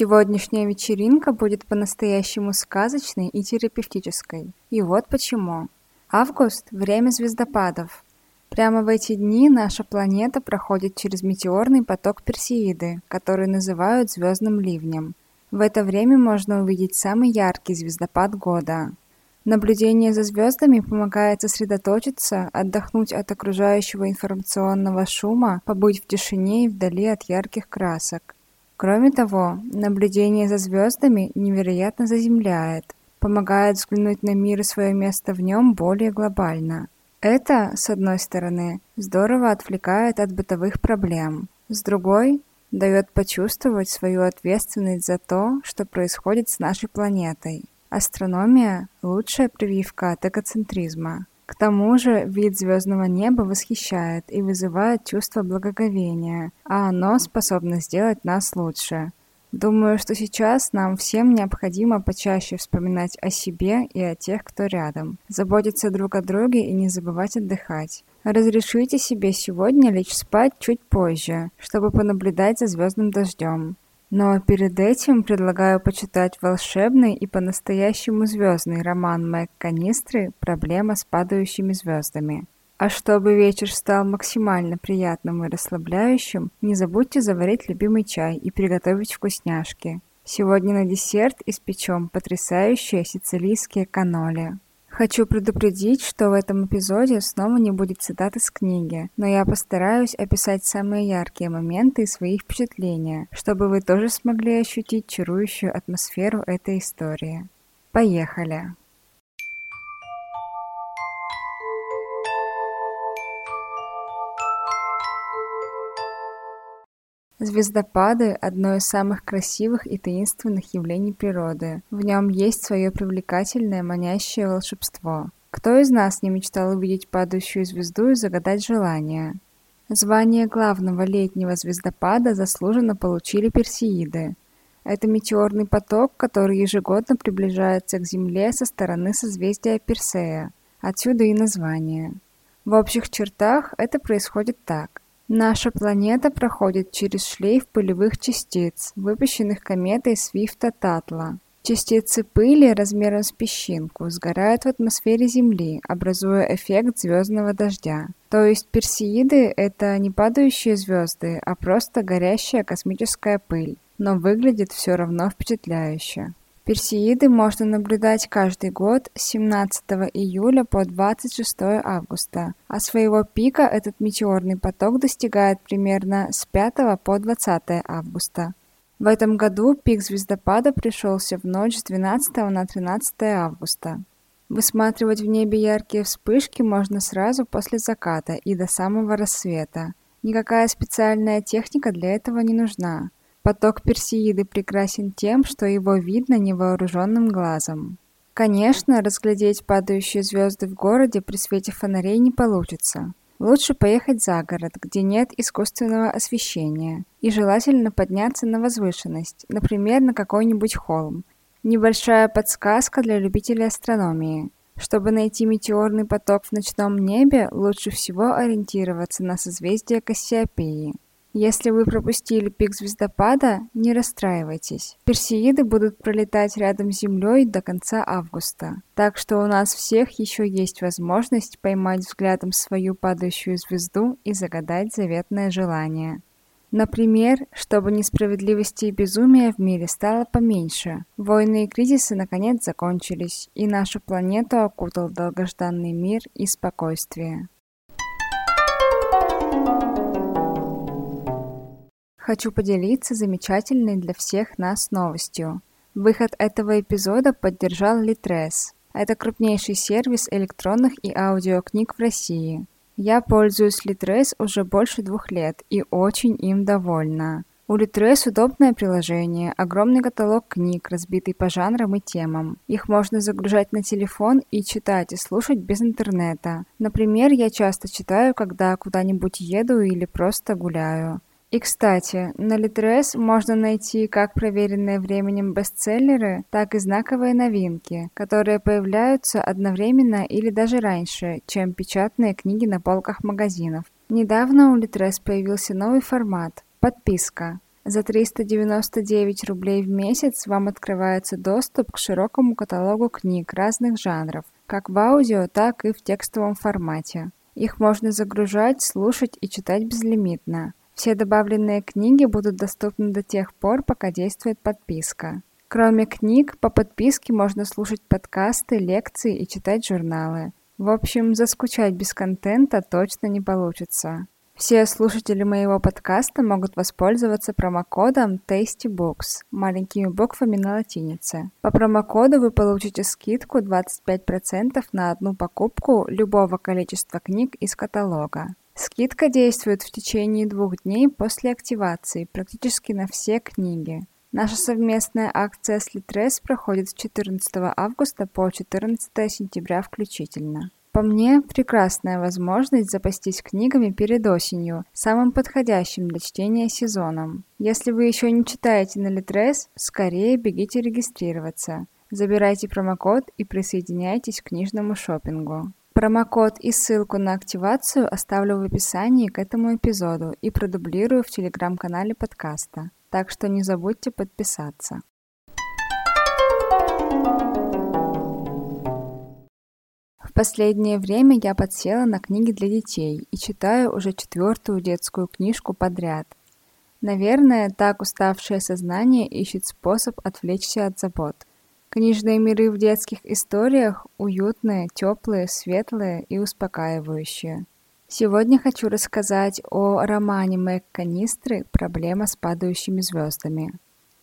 Сегодняшняя вечеринка будет по-настоящему сказочной и терапевтической. И вот почему. Август – время звездопадов. Прямо в эти дни наша планета проходит через метеорный поток Персеиды, который называют звездным ливнем. В это время можно увидеть самый яркий звездопад года. Наблюдение за звездами помогает сосредоточиться, отдохнуть от окружающего информационного шума, побыть в тишине и вдали от ярких красок. Кроме того, наблюдение за звездами невероятно заземляет, помогает взглянуть на мир и свое место в нем более глобально. Это, с одной стороны, здорово отвлекает от бытовых проблем, с другой – дает почувствовать свою ответственность за то, что происходит с нашей планетой. Астрономия – лучшая прививка от эгоцентризма. К тому же вид звездного неба восхищает и вызывает чувство благоговения, а оно способно сделать нас лучше. Думаю, что сейчас нам всем необходимо почаще вспоминать о себе и о тех, кто рядом, заботиться друг о друге и не забывать отдыхать. Разрешите себе сегодня лечь спать чуть позже, чтобы понаблюдать за звездным дождем. Но перед этим предлагаю почитать волшебный и по-настоящему звездный роман Мэг Канистры «Проблема с падающими звездами». А чтобы вечер стал максимально приятным и расслабляющим, не забудьте заварить любимый чай и приготовить вкусняшки. Сегодня на десерт испечем потрясающие сицилийские каноли. Хочу предупредить, что в этом эпизоде снова не будет цитат из книги, но я постараюсь описать самые яркие моменты и свои впечатления, чтобы вы тоже смогли ощутить чарующую атмосферу этой истории. Поехали! Звездопады – одно из самых красивых и таинственных явлений природы. В нем есть свое привлекательное, манящее волшебство. Кто из нас не мечтал увидеть падающую звезду и загадать желание? Звание главного летнего звездопада заслуженно получили персеиды. Это метеорный поток, который ежегодно приближается к Земле со стороны созвездия Персея. Отсюда и название. В общих чертах это происходит так – Наша планета проходит через шлейф пылевых частиц, выпущенных кометой Свифта-Татла. Частицы пыли размером с песчинку сгорают в атмосфере Земли, образуя эффект звездного дождя. То есть персеиды – это не падающие звезды, а просто горящая космическая пыль, но выглядит все равно впечатляюще. Персеиды можно наблюдать каждый год с 17 июля по 26 августа, а своего пика этот метеорный поток достигает примерно с 5 по 20 августа. В этом году пик звездопада пришелся в ночь с 12 на 13 августа. Высматривать в небе яркие вспышки можно сразу после заката и до самого рассвета. Никакая специальная техника для этого не нужна. Поток Персеиды прекрасен тем, что его видно невооруженным глазом. Конечно, разглядеть падающие звезды в городе при свете фонарей не получится. Лучше поехать за город, где нет искусственного освещения, и желательно подняться на возвышенность, например, на какой-нибудь холм. Небольшая подсказка для любителей астрономии. Чтобы найти метеорный поток в ночном небе, лучше всего ориентироваться на созвездие Кассиопеи. Если вы пропустили пик звездопада, не расстраивайтесь. Персеиды будут пролетать рядом с Землей до конца августа. Так что у нас всех еще есть возможность поймать взглядом свою падающую звезду и загадать заветное желание. Например, чтобы несправедливости и безумия в мире стало поменьше, войны и кризисы наконец закончились, и нашу планету окутал долгожданный мир и спокойствие. Хочу поделиться замечательной для всех нас новостью. Выход этого эпизода поддержал Litres. Это крупнейший сервис электронных и аудиокниг в России. Я пользуюсь Litres уже больше двух лет и очень им довольна. У Litres удобное приложение, огромный каталог книг, разбитый по жанрам и темам. Их можно загружать на телефон и читать и слушать без интернета. Например, я часто читаю, когда куда-нибудь еду или просто гуляю. И, кстати, на Litres можно найти как проверенные временем бестселлеры, так и знаковые новинки, которые появляются одновременно или даже раньше, чем печатные книги на полках магазинов. Недавно у Litres появился новый формат Подписка. За 399 рублей в месяц вам открывается доступ к широкому каталогу книг разных жанров, как в аудио, так и в текстовом формате. Их можно загружать, слушать и читать безлимитно. Все добавленные книги будут доступны до тех пор, пока действует подписка. Кроме книг, по подписке можно слушать подкасты, лекции и читать журналы. В общем, заскучать без контента точно не получится. Все слушатели моего подкаста могут воспользоваться промокодом TastyBooks маленькими буквами на латинице. По промокоду вы получите скидку 25% на одну покупку любого количества книг из каталога. Скидка действует в течение двух дней после активации практически на все книги. Наша совместная акция с Litres проходит с 14 августа по 14 сентября включительно. По мне, прекрасная возможность запастись книгами перед осенью, самым подходящим для чтения сезоном. Если вы еще не читаете на Литрес, скорее бегите регистрироваться. Забирайте промокод и присоединяйтесь к книжному шопингу. Промокод и ссылку на активацию оставлю в описании к этому эпизоду и продублирую в телеграм-канале подкаста. Так что не забудьте подписаться. последнее время я подсела на книги для детей и читаю уже четвертую детскую книжку подряд. Наверное, так уставшее сознание ищет способ отвлечься от забот. Книжные миры в детских историях уютные, теплые, светлые и успокаивающие. Сегодня хочу рассказать о романе Мэг Канистры «Проблема с падающими звездами».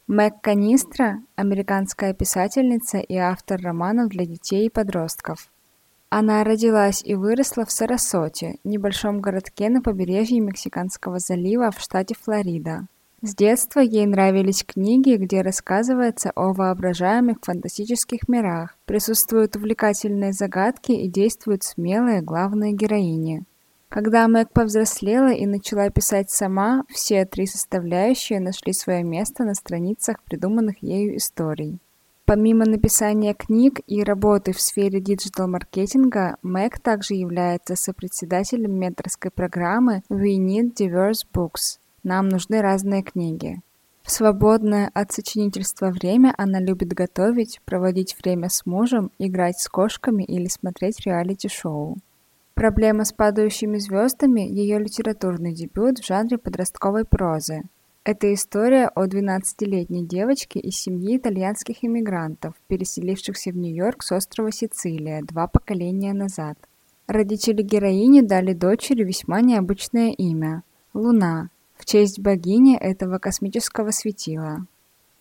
Мэг Канистра – американская писательница и автор романов для детей и подростков – она родилась и выросла в Сарасоте, небольшом городке на побережье Мексиканского залива в штате Флорида. С детства ей нравились книги, где рассказывается о воображаемых фантастических мирах, присутствуют увлекательные загадки и действуют смелые главные героини. Когда Мэг повзрослела и начала писать сама, все три составляющие нашли свое место на страницах придуманных ею историй. Помимо написания книг и работы в сфере диджитал-маркетинга, Мэг также является сопредседателем менторской программы We Need Diverse Books. Нам нужны разные книги. В свободное от сочинительства время она любит готовить, проводить время с мужем, играть с кошками или смотреть реалити-шоу. Проблема с падающими звездами – ее литературный дебют в жанре подростковой прозы – это история о 12-летней девочке из семьи итальянских иммигрантов, переселившихся в Нью-Йорк с острова Сицилия два поколения назад. Родители героини дали дочери весьма необычное имя – Луна, в честь богини этого космического светила.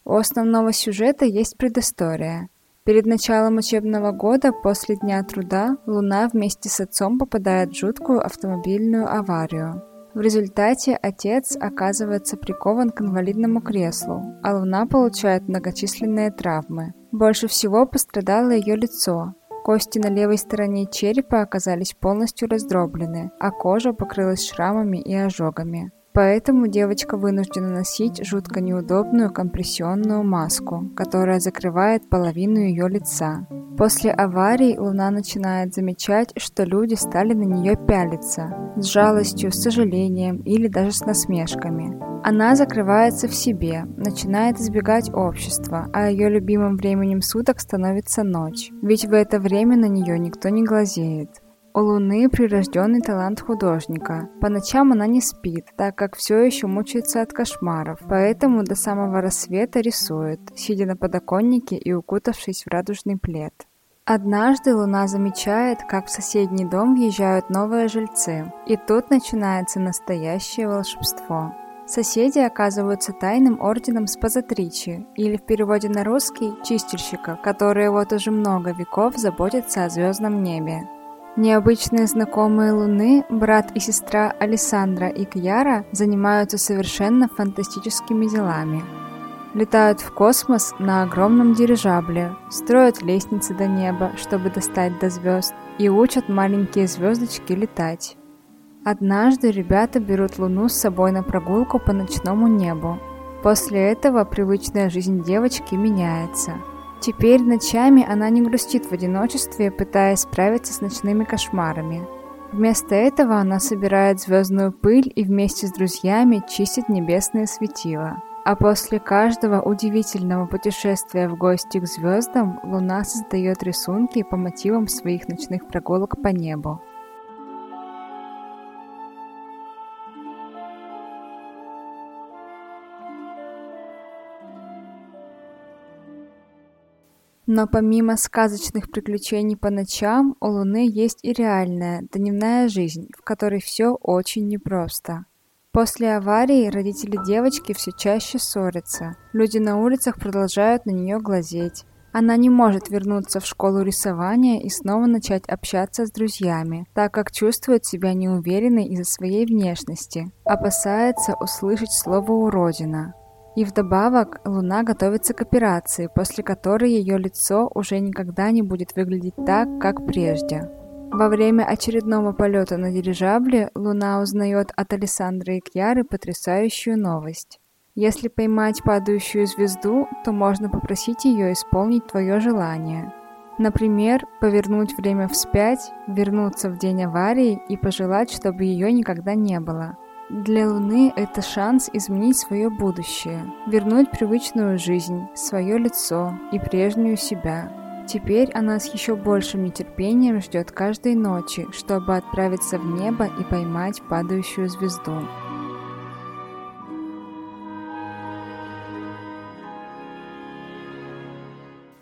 У основного сюжета есть предыстория. Перед началом учебного года, после Дня труда, Луна вместе с отцом попадает в жуткую автомобильную аварию. В результате отец оказывается прикован к инвалидному креслу, а Луна получает многочисленные травмы. Больше всего пострадало ее лицо. Кости на левой стороне черепа оказались полностью раздроблены, а кожа покрылась шрамами и ожогами. Поэтому девочка вынуждена носить жутко неудобную компрессионную маску, которая закрывает половину ее лица. После аварии Луна начинает замечать, что люди стали на нее пялиться, с жалостью, с сожалением или даже с насмешками. Она закрывается в себе, начинает избегать общества, а ее любимым временем суток становится ночь, ведь в это время на нее никто не глазеет. У Луны прирожденный талант художника. По ночам она не спит, так как все еще мучается от кошмаров, поэтому до самого рассвета рисует, сидя на подоконнике и укутавшись в радужный плед. Однажды Луна замечает, как в соседний дом въезжают новые жильцы, и тут начинается настоящее волшебство. Соседи оказываются тайным орденом спазатричи, или в переводе на русский – чистильщика, которые вот уже много веков заботятся о звездном небе. Необычные знакомые Луны, брат и сестра Александра и Кьяра, занимаются совершенно фантастическими делами. Летают в космос на огромном дирижабле, строят лестницы до неба, чтобы достать до звезд, и учат маленькие звездочки летать. Однажды ребята берут Луну с собой на прогулку по ночному небу. После этого привычная жизнь девочки меняется – Теперь ночами она не грустит в одиночестве, пытаясь справиться с ночными кошмарами. Вместо этого она собирает звездную пыль и вместе с друзьями чистит небесные светила. А после каждого удивительного путешествия в гости к звездам Луна создает рисунки по мотивам своих ночных прогулок по небу. Но помимо сказочных приключений по ночам, у Луны есть и реальная, дневная жизнь, в которой все очень непросто. После аварии родители девочки все чаще ссорятся. Люди на улицах продолжают на нее глазеть. Она не может вернуться в школу рисования и снова начать общаться с друзьями, так как чувствует себя неуверенной из-за своей внешности, опасается услышать слово «уродина». И вдобавок Луна готовится к операции, после которой ее лицо уже никогда не будет выглядеть так, как прежде. Во время очередного полета на дирижабле Луна узнает от Александры и Кьяры потрясающую новость. Если поймать падающую звезду, то можно попросить ее исполнить твое желание. Например, повернуть время вспять, вернуться в день аварии и пожелать, чтобы ее никогда не было – для Луны это шанс изменить свое будущее, вернуть привычную жизнь, свое лицо и прежнюю себя. Теперь она с еще большим нетерпением ждет каждой ночи, чтобы отправиться в небо и поймать падающую звезду.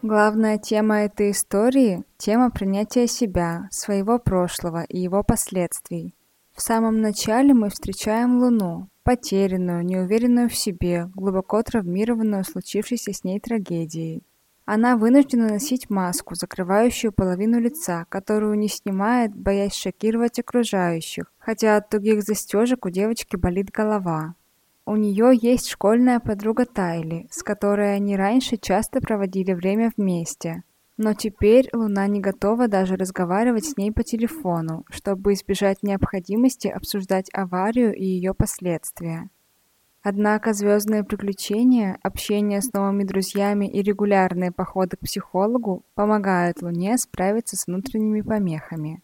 Главная тема этой истории – тема принятия себя, своего прошлого и его последствий. В самом начале мы встречаем Луну, потерянную, неуверенную в себе, глубоко травмированную случившейся с ней трагедией. Она вынуждена носить маску, закрывающую половину лица, которую не снимает, боясь шокировать окружающих, хотя от тугих застежек у девочки болит голова. У нее есть школьная подруга Тайли, с которой они раньше часто проводили время вместе. Но теперь Луна не готова даже разговаривать с ней по телефону, чтобы избежать необходимости обсуждать аварию и ее последствия. Однако звездные приключения, общение с новыми друзьями и регулярные походы к психологу помогают Луне справиться с внутренними помехами.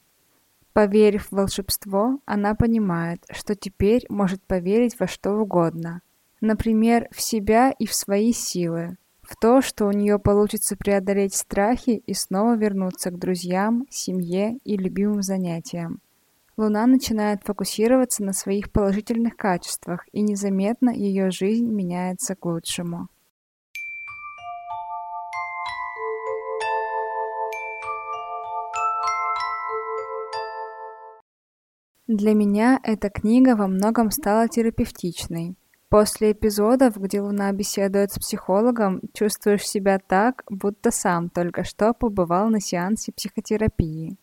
Поверив в волшебство, она понимает, что теперь может поверить во что угодно. Например, в себя и в свои силы, в то, что у нее получится преодолеть страхи и снова вернуться к друзьям, семье и любимым занятиям. Луна начинает фокусироваться на своих положительных качествах, и незаметно ее жизнь меняется к лучшему. Для меня эта книга во многом стала терапевтичной. После эпизодов, где Луна беседует с психологом, чувствуешь себя так, будто сам только что побывал на сеансе психотерапии.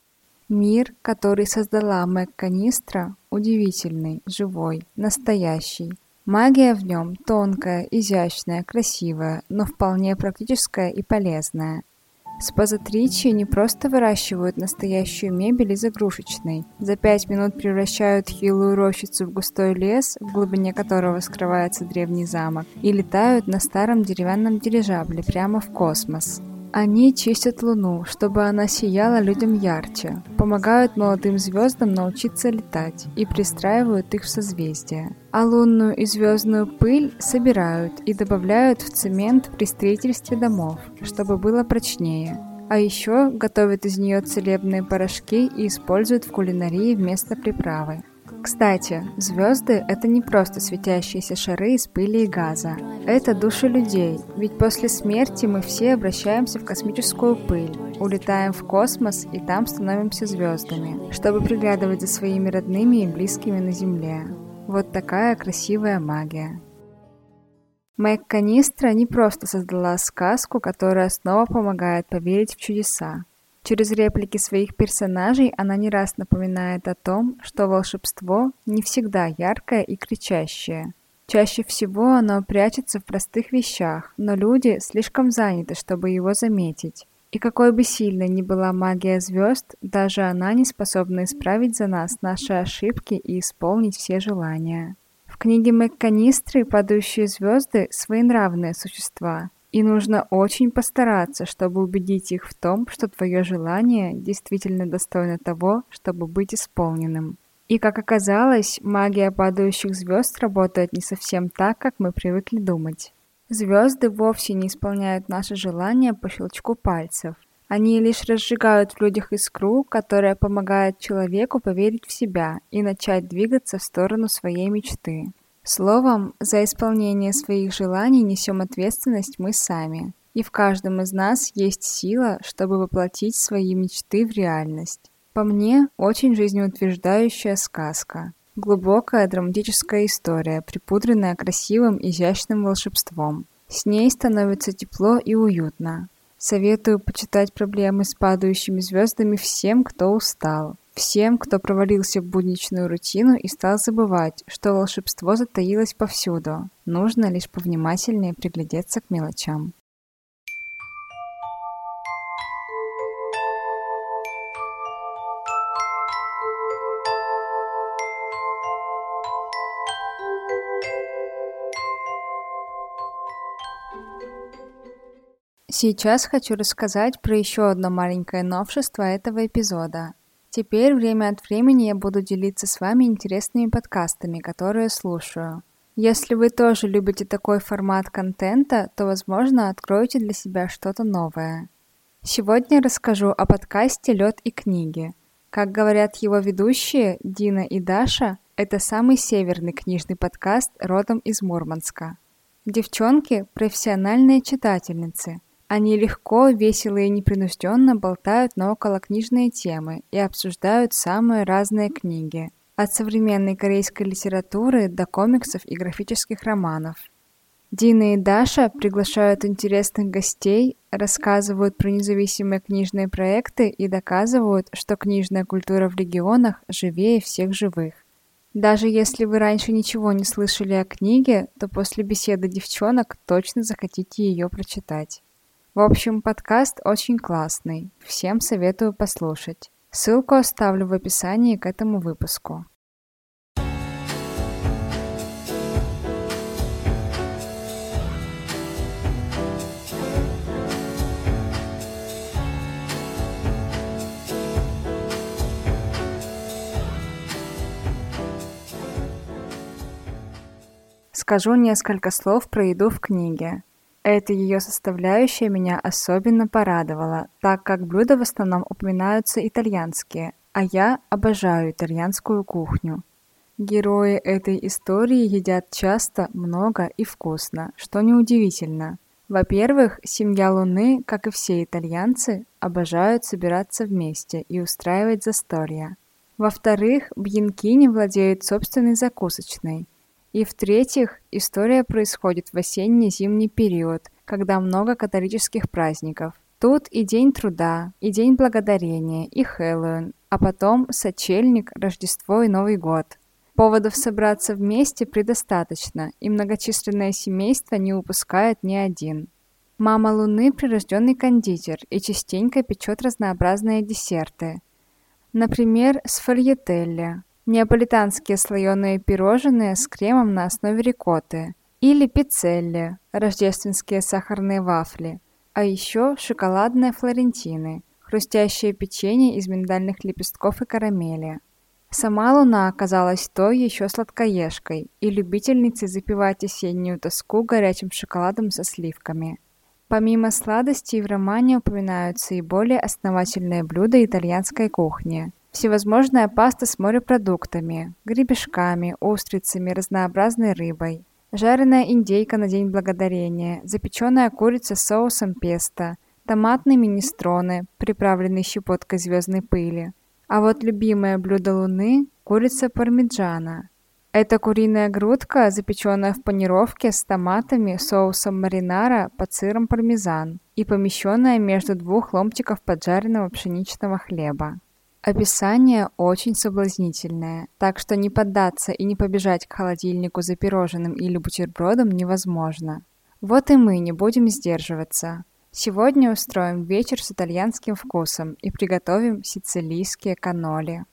Мир, который создала Мэг Канистра, удивительный, живой, настоящий. Магия в нем тонкая, изящная, красивая, но вполне практическая и полезная – Спазатричи не просто выращивают настоящую мебель из игрушечной. За пять минут превращают хилую рощицу в густой лес, в глубине которого скрывается древний замок, и летают на старом деревянном дирижабле прямо в космос. Они чистят Луну, чтобы она сияла людям ярче, помогают молодым звездам научиться летать и пристраивают их в созвездия. А лунную и звездную пыль собирают и добавляют в цемент при строительстве домов, чтобы было прочнее. А еще готовят из нее целебные порошки и используют в кулинарии вместо приправы. Кстати, звезды — это не просто светящиеся шары из пыли и газа. Это души людей, ведь после смерти мы все обращаемся в космическую пыль, улетаем в космос и там становимся звездами, чтобы приглядывать за своими родными и близкими на Земле. Вот такая красивая магия. Мэг Канистра не просто создала сказку, которая снова помогает поверить в чудеса. Через реплики своих персонажей она не раз напоминает о том, что волшебство не всегда яркое и кричащее. Чаще всего оно прячется в простых вещах, но люди слишком заняты, чтобы его заметить. И какой бы сильной ни была магия звезд, даже она не способна исправить за нас наши ошибки и исполнить все желания. В книге Макканистры «Падающие звезды» своенравные существа, и нужно очень постараться, чтобы убедить их в том, что твое желание действительно достойно того, чтобы быть исполненным. И как оказалось, магия падающих звезд работает не совсем так, как мы привыкли думать. Звезды вовсе не исполняют наши желания по щелчку пальцев. Они лишь разжигают в людях искру, которая помогает человеку поверить в себя и начать двигаться в сторону своей мечты. Словом, за исполнение своих желаний несем ответственность мы сами. И в каждом из нас есть сила, чтобы воплотить свои мечты в реальность. По мне, очень жизнеутверждающая сказка. Глубокая драматическая история, припудренная красивым, изящным волшебством. С ней становится тепло и уютно. Советую почитать проблемы с падающими звездами всем, кто устал. Всем, кто провалился в будничную рутину и стал забывать, что волшебство затаилось повсюду. Нужно лишь повнимательнее приглядеться к мелочам. Сейчас хочу рассказать про еще одно маленькое новшество этого эпизода. Теперь время от времени я буду делиться с вами интересными подкастами, которые слушаю. Если вы тоже любите такой формат контента, то, возможно, откроете для себя что-то новое. Сегодня расскажу о подкасте «Лед и книги». Как говорят его ведущие, Дина и Даша, это самый северный книжный подкаст родом из Мурманска. Девчонки – профессиональные читательницы – они легко, весело и непринужденно болтают на околокнижные темы и обсуждают самые разные книги, от современной корейской литературы до комиксов и графических романов. Дина и Даша приглашают интересных гостей, рассказывают про независимые книжные проекты и доказывают, что книжная культура в регионах живее всех живых. Даже если вы раньше ничего не слышали о книге, то после беседы девчонок точно захотите ее прочитать. В общем, подкаст очень классный. Всем советую послушать. Ссылку оставлю в описании к этому выпуску. Скажу несколько слов про еду в книге. Эта ее составляющая меня особенно порадовала, так как блюда в основном упоминаются итальянские, а я обожаю итальянскую кухню. Герои этой истории едят часто, много и вкусно, что неудивительно. Во-первых, семья Луны, как и все итальянцы, обожают собираться вместе и устраивать застолья. Во-вторых, бьянкини владеют собственной закусочной – и в-третьих, история происходит в осенне-зимний период, когда много католических праздников. Тут и День труда, и День благодарения, и Хэллоуин, а потом Сочельник, Рождество и Новый год. Поводов собраться вместе предостаточно, и многочисленное семейство не упускает ни один. Мама Луны – прирожденный кондитер и частенько печет разнообразные десерты. Например, сфальетелли неаполитанские слоеные пирожные с кремом на основе рикотты или пиццелли, рождественские сахарные вафли, а еще шоколадные флорентины, хрустящее печенье из миндальных лепестков и карамели. Сама Луна оказалась той еще сладкоежкой и любительницей запивать осеннюю тоску горячим шоколадом со сливками. Помимо сладостей в романе упоминаются и более основательные блюда итальянской кухни – всевозможная паста с морепродуктами, гребешками, устрицами, разнообразной рыбой, жареная индейка на День Благодарения, запеченная курица с соусом песто, томатные министроны, приправленные щепоткой звездной пыли. А вот любимое блюдо Луны – курица пармиджана. Это куриная грудка, запеченная в панировке с томатами, соусом маринара под сыром пармезан и помещенная между двух ломтиков поджаренного пшеничного хлеба. Описание очень соблазнительное, так что не поддаться и не побежать к холодильнику за пирожным или бутербродом невозможно. Вот и мы не будем сдерживаться. Сегодня устроим вечер с итальянским вкусом и приготовим сицилийские каноли.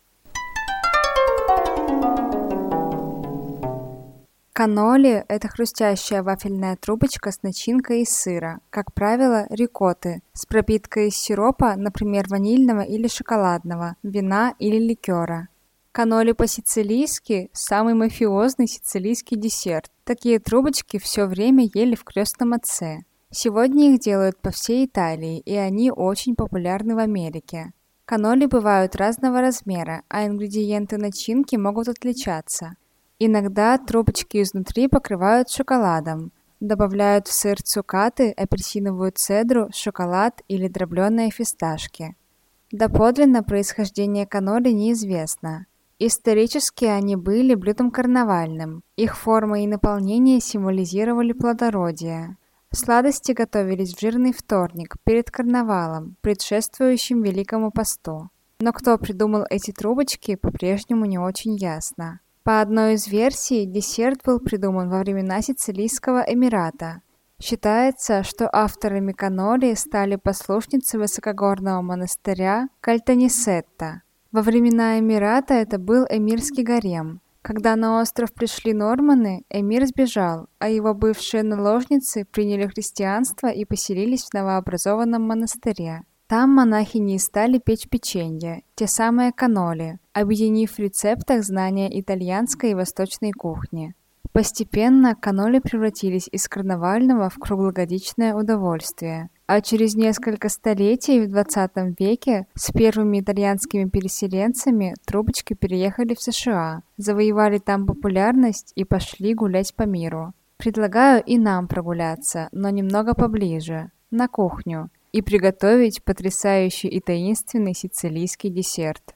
Каноли – это хрустящая вафельная трубочка с начинкой из сыра, как правило, рикотты, с пропиткой из сиропа, например, ванильного или шоколадного, вина или ликера. Каноли по-сицилийски – самый мафиозный сицилийский десерт. Такие трубочки все время ели в крестном отце. Сегодня их делают по всей Италии, и они очень популярны в Америке. Каноли бывают разного размера, а ингредиенты начинки могут отличаться. Иногда трубочки изнутри покрывают шоколадом, добавляют в сыр цукаты, апельсиновую цедру, шоколад или дробленые фисташки. Доподлинно происхождение каноли неизвестно. Исторически они были блюдом карнавальным. Их форма и наполнение символизировали плодородие. Сладости готовились в жирный вторник, перед карнавалом, предшествующим Великому посту. Но кто придумал эти трубочки, по-прежнему не очень ясно. По одной из версий, десерт был придуман во времена Сицилийского Эмирата. Считается, что авторами каноли стали послушницы высокогорного монастыря Кальтанисетта. Во времена Эмирата это был эмирский гарем. Когда на остров пришли норманы, эмир сбежал, а его бывшие наложницы приняли христианство и поселились в новообразованном монастыре. Там монахини стали печь печенье, те самые каноли, объединив в рецептах знания итальянской и восточной кухни. Постепенно каноли превратились из карнавального в круглогодичное удовольствие, а через несколько столетий в 20 веке с первыми итальянскими переселенцами трубочки переехали в США, завоевали там популярность и пошли гулять по миру. Предлагаю и нам прогуляться, но немного поближе, на кухню, и приготовить потрясающий и таинственный сицилийский десерт.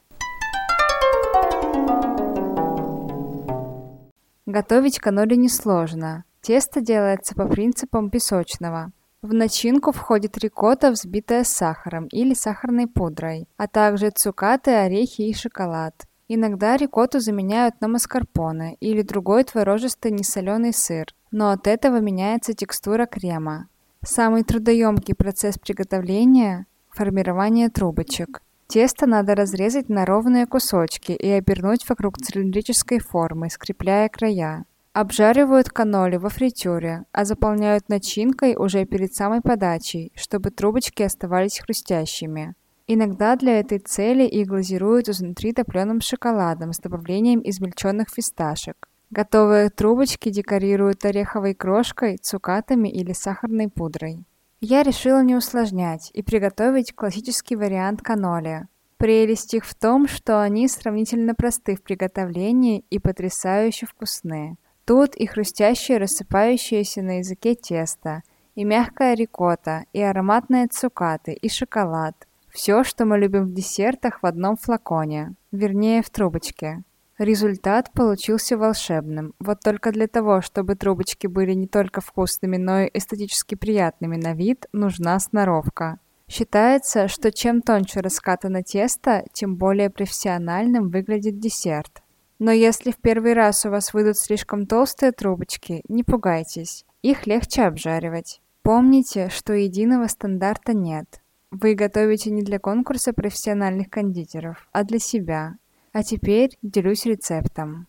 Готовить каноли несложно. Тесто делается по принципам песочного. В начинку входит рикотта, взбитая с сахаром или сахарной пудрой, а также цукаты, орехи и шоколад. Иногда рикотту заменяют на маскарпоне или другой творожистый несоленый сыр, но от этого меняется текстура крема. Самый трудоемкий процесс приготовления – формирование трубочек. Тесто надо разрезать на ровные кусочки и обернуть вокруг цилиндрической формы, скрепляя края. Обжаривают каноли во фритюре, а заполняют начинкой уже перед самой подачей, чтобы трубочки оставались хрустящими. Иногда для этой цели их глазируют изнутри топленым шоколадом с добавлением измельченных фисташек. Готовые трубочки декорируют ореховой крошкой, цукатами или сахарной пудрой. Я решила не усложнять и приготовить классический вариант каноли. Прелесть их в том, что они сравнительно просты в приготовлении и потрясающе вкусные. Тут и хрустящее рассыпающееся на языке тесто, и мягкая рикотта, и ароматные цукаты, и шоколад. Все, что мы любим в десертах в одном флаконе, вернее в трубочке. Результат получился волшебным. Вот только для того, чтобы трубочки были не только вкусными, но и эстетически приятными на вид, нужна сноровка. Считается, что чем тоньше раскатано тесто, тем более профессиональным выглядит десерт. Но если в первый раз у вас выйдут слишком толстые трубочки, не пугайтесь, их легче обжаривать. Помните, что единого стандарта нет. Вы готовите не для конкурса профессиональных кондитеров, а для себя, а теперь делюсь рецептом.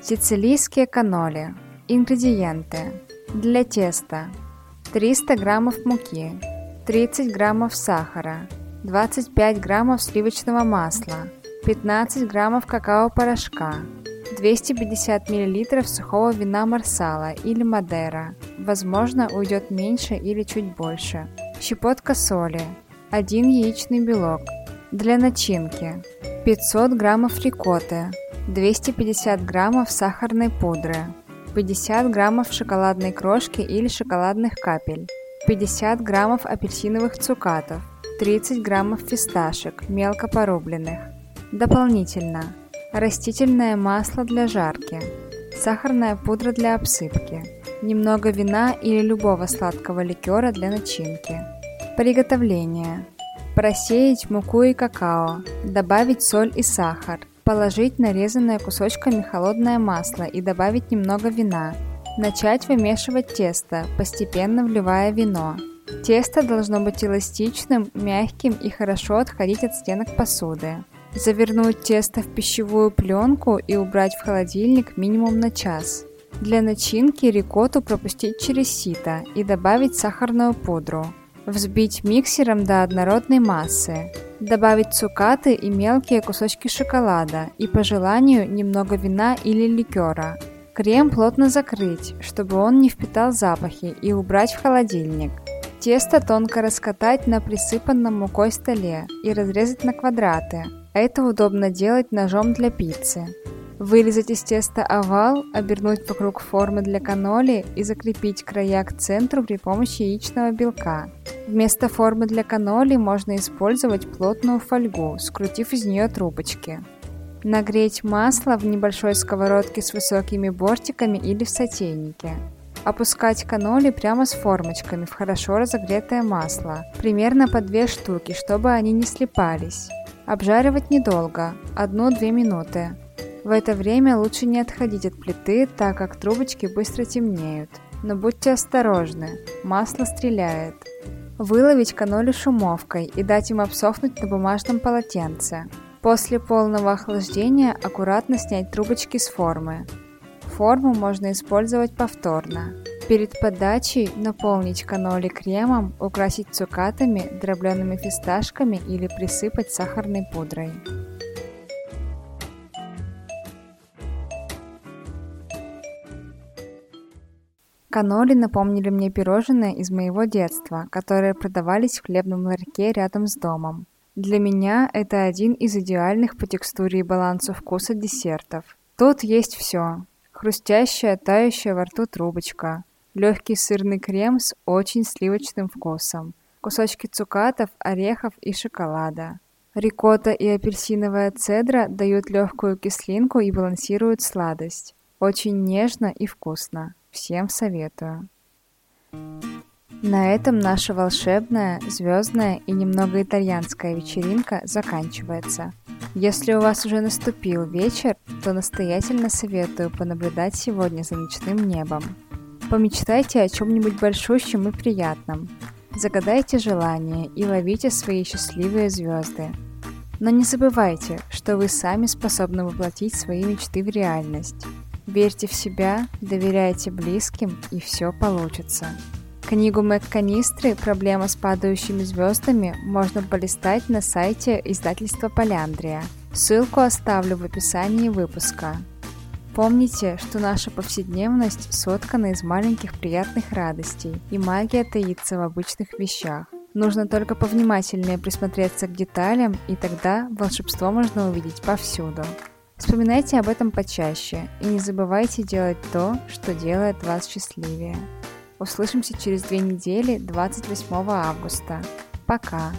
Сицилийские каноли. Ингредиенты. Для теста 300 граммов муки, 30 граммов сахара, 25 граммов сливочного масла, 15 граммов какао-порошка, 250 мл сухого вина марсала или мадера, возможно уйдет меньше или чуть больше, щепотка соли, 1 яичный белок, для начинки. 500 граммов рикотты, 250 граммов сахарной пудры, 50 граммов шоколадной крошки или шоколадных капель, 50 граммов апельсиновых цукатов, 30 граммов фисташек, мелко порубленных. Дополнительно растительное масло для жарки, сахарная пудра для обсыпки, немного вина или любого сладкого ликера для начинки. Приготовление. Просеять муку и какао, добавить соль и сахар, положить нарезанное кусочками холодное масло и добавить немного вина. Начать вымешивать тесто, постепенно вливая вино. Тесто должно быть эластичным, мягким и хорошо отходить от стенок посуды. Завернуть тесто в пищевую пленку и убрать в холодильник минимум на час. Для начинки рикотту пропустить через сито и добавить сахарную пудру. Взбить миксером до однородной массы. Добавить цукаты и мелкие кусочки шоколада и по желанию немного вина или ликера. Крем плотно закрыть, чтобы он не впитал запахи и убрать в холодильник. Тесто тонко раскатать на присыпанном мукой столе и разрезать на квадраты. Это удобно делать ножом для пиццы. Вырезать из теста овал, обернуть вокруг формы для каноли и закрепить края к центру при помощи яичного белка. Вместо формы для каноли можно использовать плотную фольгу, скрутив из нее трубочки. Нагреть масло в небольшой сковородке с высокими бортиками или в сотейнике. Опускать каноли прямо с формочками в хорошо разогретое масло, примерно по две штуки, чтобы они не слипались. Обжаривать недолго, 1-2 минуты. В это время лучше не отходить от плиты, так как трубочки быстро темнеют. Но будьте осторожны, масло стреляет. Выловить каноли шумовкой и дать им обсохнуть на бумажном полотенце. После полного охлаждения аккуратно снять трубочки с формы. Форму можно использовать повторно. Перед подачей наполнить каноли кремом, украсить цукатами, дробленными фисташками или присыпать сахарной пудрой. Каноли напомнили мне пирожные из моего детства, которые продавались в хлебном ларьке рядом с домом. Для меня это один из идеальных по текстуре и балансу вкуса десертов. Тут есть все. Хрустящая, тающая во рту трубочка, легкий сырный крем с очень сливочным вкусом, кусочки цукатов, орехов и шоколада. Рикотта и апельсиновая цедра дают легкую кислинку и балансируют сладость. Очень нежно и вкусно. Всем советую. На этом наша волшебная, звездная и немного итальянская вечеринка заканчивается. Если у вас уже наступил вечер, то настоятельно советую понаблюдать сегодня за ночным небом. Помечтайте о чем-нибудь большущем и приятном. Загадайте желание и ловите свои счастливые звезды. Но не забывайте, что вы сами способны воплотить свои мечты в реальность. Верьте в себя, доверяйте близким, и все получится. Книгу МакКанистры «Проблема с падающими звездами» можно полистать на сайте издательства Поляндрия. Ссылку оставлю в описании выпуска. Помните, что наша повседневность соткана из маленьких приятных радостей, и магия таится в обычных вещах. Нужно только повнимательнее присмотреться к деталям, и тогда волшебство можно увидеть повсюду. Вспоминайте об этом почаще и не забывайте делать то, что делает вас счастливее. Услышимся через две недели, 28 августа. Пока!